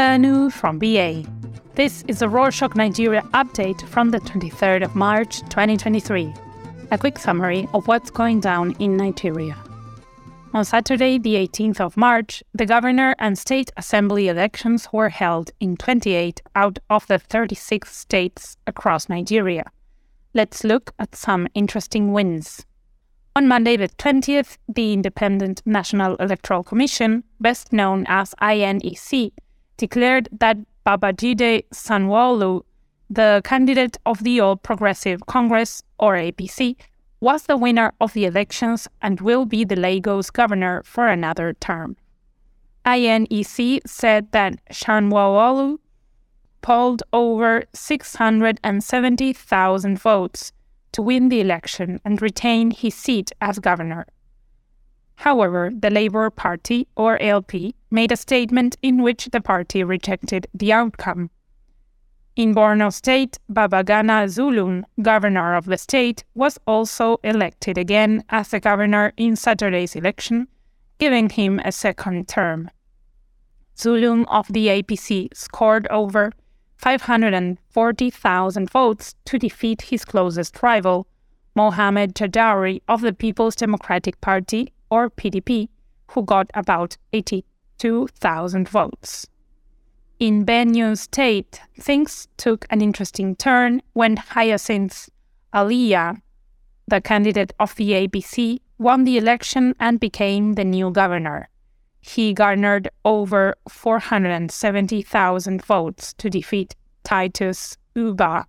Sanu from BA. This is a Rorshok Nigeria update from the 23rd of March 2023. A quick summary of what's going down in Nigeria. On Saturday, the 18th of March, the governor and state assembly elections were held in 28 out of the 36 states across Nigeria. Let's look at some interesting wins. On Monday, the 20th, the Independent National Electoral Commission, best known as INEC, declared that Babajide Sanwo-Olu, the candidate of the All Progressive Congress, or APC, was the winner of the elections and will be the Lagos governor for another term. INEC said that Sanwo-Olu polled over 670,000 votes to win the election and retain his seat as governor. However, the Labour Party, or LP, made a statement in which the party rejected the outcome. In Borno State, Babagana Zulum, governor of the state, was also elected again as the governor in Saturday's election, giving him a second term. Zulum of the APC scored over 540,000 votes to defeat his closest rival, Mohamed Jajari of the People's Democratic Party, or PDP, who got about 82,000 votes. In Benue State, things took an interesting turn when Hyacinth Alia, the candidate of the APC, won the election and became the new governor he garnered over 470,000 votes to defeat Titus Uba,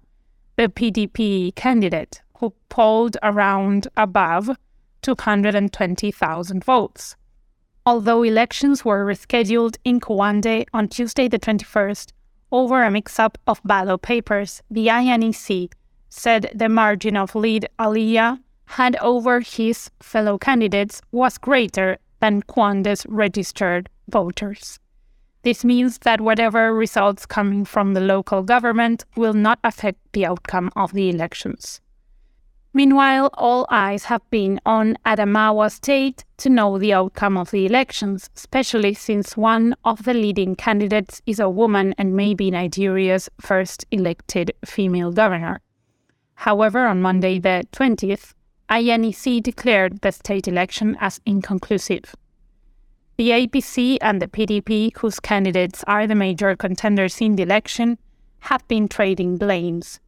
the PDP candidate, who polled around above 220,000 votes. Although elections were rescheduled in Kwande on Tuesday the 21st over a mix up of ballot papers, the INEC said the margin of lead Alia had over his fellow candidates was greater than Kwande's registered voters. This means that whatever results coming from the local government will not affect the outcome of the elections. Meanwhile, all eyes have been on Adamawa State to know the outcome of the elections, especially since one of the leading candidates is a woman and may be Nigeria's first elected female governor. However, on Monday the 20th, INEC declared the state election as inconclusive. The APC and the PDP, whose candidates are the major contenders in the election, have been trading blames.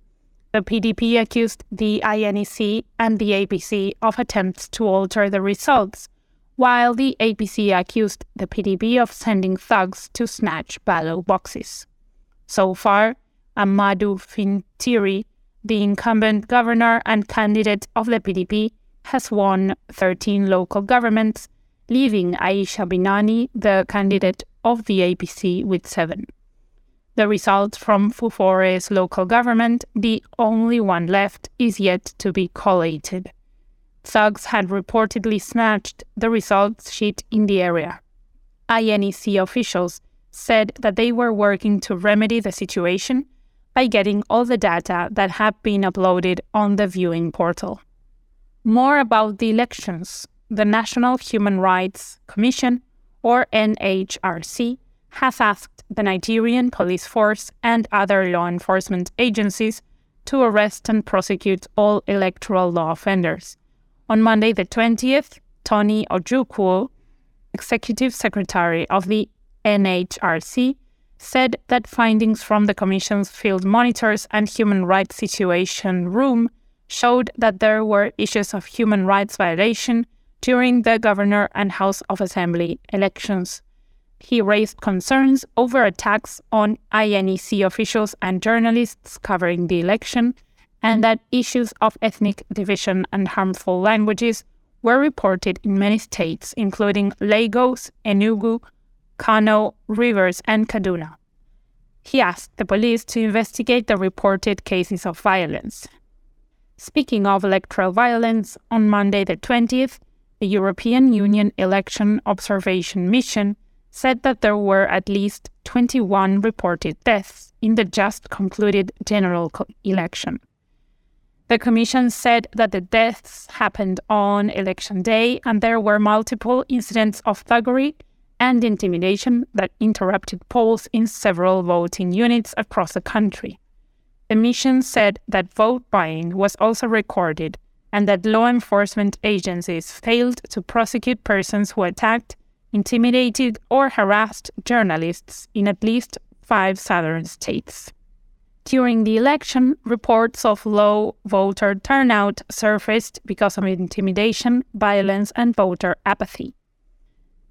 The PDP accused the INEC and the APC of attempts to alter the results, while the APC accused the PDP of sending thugs to snatch ballot boxes. So far, Ahmadu Fintiri the incumbent governor and candidate of the PDP, has won 13 local governments, leaving Aisha Binani, the candidate of the APC, with seven. The results from Fufore's local government, the only one left, is yet to be collated. Thugs had reportedly snatched the results sheet in the area. INEC officials said that they were working to remedy the situation by getting all the data that have been uploaded on the viewing portal. More about the elections. The National Human Rights Commission, or NHRC, has asked the Nigerian police force and other law enforcement agencies to arrest and prosecute all electoral law offenders. On Monday, the 20th, Tony Ojukwu, Executive Secretary of the NHRC, said that findings from the Commission's field monitors and human rights situation room showed that there were issues of human rights violation during the Governor and House of Assembly elections. He raised concerns over attacks on INEC officials and journalists covering the election, and that issues of ethnic division and harmful languages were reported in many states, including Lagos, Enugu, Kano, Rivers, and Kaduna. He asked the police to investigate the reported cases of violence. Speaking of electoral violence, on Monday the 20th, the European Union Election Observation Mission said that there were at least 21 reported deaths in the just concluded general election. The Commission said that the deaths happened on election day and there were multiple incidents of thuggery and intimidation that interrupted polls in several voting units across the country. The mission said that vote buying was also recorded and that law enforcement agencies failed to prosecute persons who attacked, intimidated, or harassed journalists in at least five southern states. During the election, reports of low voter turnout surfaced because of intimidation, violence, and voter apathy.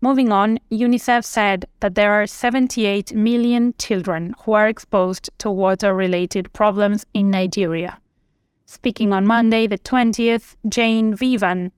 Moving on, UNICEF said that there are 78 million children who are exposed to water related problems in Nigeria. Speaking on Monday, the 20th, Jane Bevan,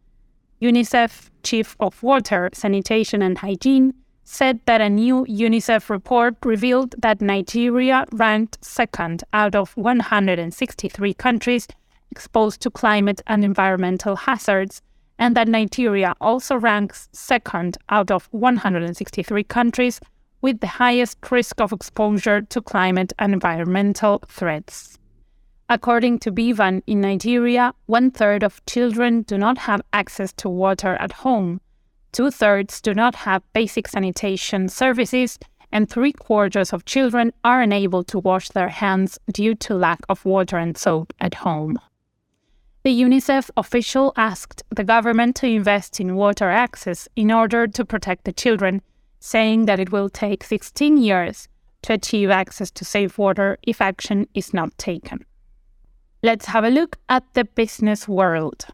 UNICEF Chief of Water, Sanitation and Hygiene, said that a new UNICEF report revealed that Nigeria ranked second out of 163 countries exposed to climate and environmental hazards and that Nigeria also ranks second out of 163 countries with the highest risk of exposure to climate and environmental threats. According to Bevan, in Nigeria, one third of children do not have access to water at home, two thirds do not have basic sanitation services, and three quarters of children are unable to wash their hands due to lack of water and soap at home. The UNICEF official asked the government to invest in water access in order to protect the children, saying that it will take 16 years to achieve access to safe water if action is not taken. Let's have a look at the business world.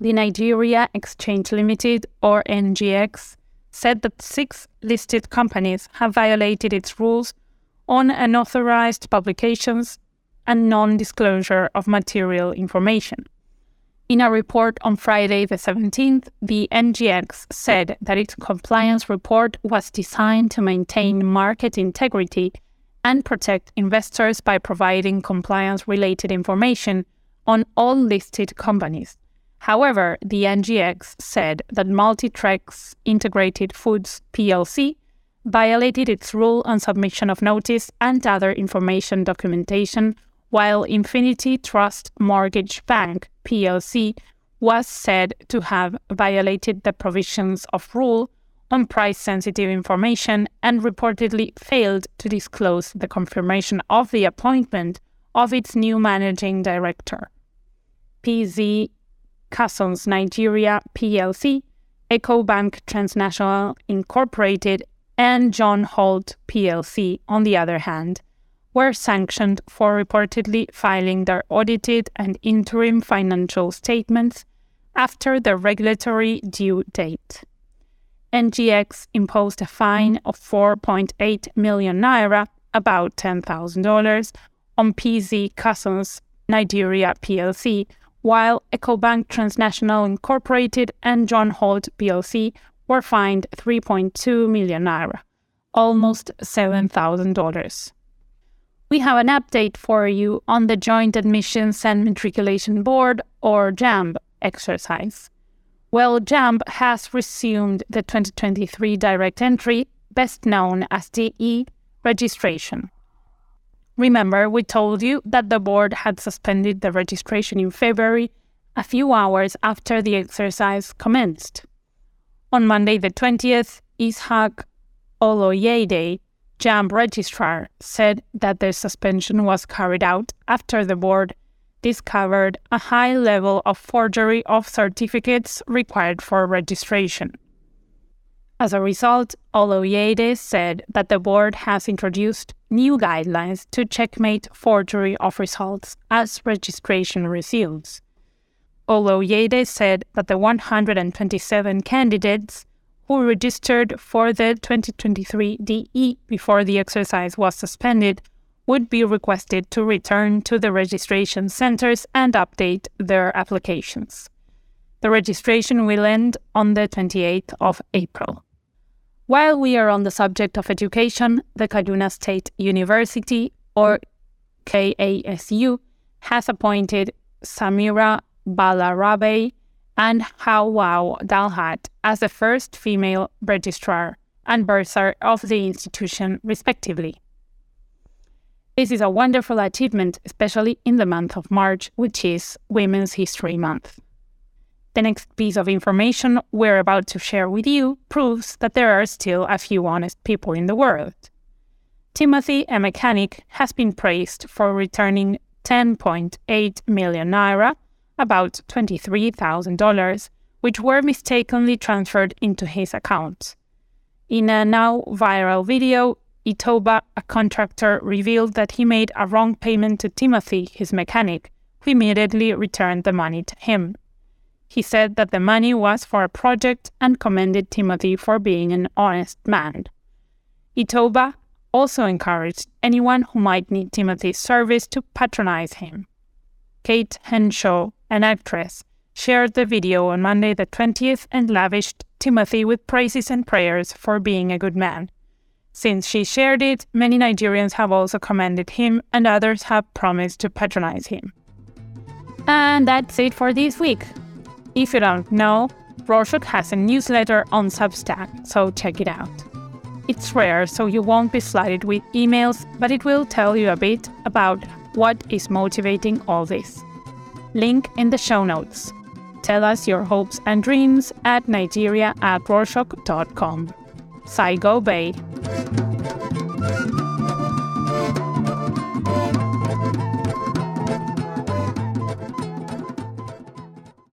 The Nigeria Exchange Limited, or NGX, said that six listed companies have violated its rules on unauthorized publications and non disclosure of material information. In a report on Friday, the 17th, the NGX said that its compliance report was designed to maintain market integrity and protect investors by providing compliance related information on all listed companies. However, the NGX said that Multitrex Integrated Foods plc violated its rule on submission of notice and other information documentation while Infinity Trust Mortgage Bank plc was said to have violated the provisions of rule on price sensitive information and reportedly failed to disclose the confirmation of the appointment of its new managing director. PZ Cussons Nigeria plc, EcoBank Transnational Incorporated, and John Holt plc, on the other hand, were sanctioned for reportedly filing their audited and interim financial statements after the regulatory due date. NGX imposed a fine mm-hmm. of 4.8 million naira, about $10,000, on PZ Cussons Nigeria plc, while EcoBank Transnational Incorporated and John Holt plc were fined 3.2 million naira, almost $7,000 we have an update for you on the Joint Admissions and Matriculation Board, or JAMB, exercise. Well, JAMB has resumed the 2023 direct entry, best known as DE registration. Remember, we told you that the board had suspended the registration in February, a few hours after the exercise commenced. On Monday, the 20th, Ishaq Oloyede, JAMB registrar said that the suspension was carried out after the board discovered a high level of forgery of certificates required for registration. As a result, Oloyede said that the board has introduced new guidelines to checkmate forgery of results as registration resumes. Oloyede said that the 127 candidates who registered for the 2023 DE before the exercise was suspended would be requested to return to the registration centers and update their applications. The registration will end on the 28th of April. While we are on the subject of education, the Kaduna State University, or KASU, has appointed Samira Balarabe and Hawwa Dalhat as the first female registrar and bursar of the institution, respectively. This is a wonderful achievement, especially in the month of March, which is Women's History Month. The next piece of information we're about to share with you proves that there are still a few honest people in the world. Timothy, a mechanic, has been praised for returning 10.8 million naira, about $23,000, which were mistakenly transferred into his account. In a now viral video, Itoba, a contractor, revealed that he made a wrong payment to Timothy, his mechanic, who immediately returned the money to him. He said that the money was for a project and commended Timothy for being an honest man. Itoba also encouraged anyone who might need Timothy's service to patronize him. Kate Henshaw, an actress, shared the video on Monday the 20th and lavished Timothy with praises and prayers for being a good man. Since she shared it, many Nigerians have also commended him and others have promised to patronize him. And that's it for this week. If you don't know, Rorshok has a newsletter on Substack, so check it out. It's rare, so you won't be flooded with emails, but it will tell you a bit about what is motivating all this. Link in the show notes. Tell us your hopes and dreams at nigeria at rorshok.com. Saigo Bay.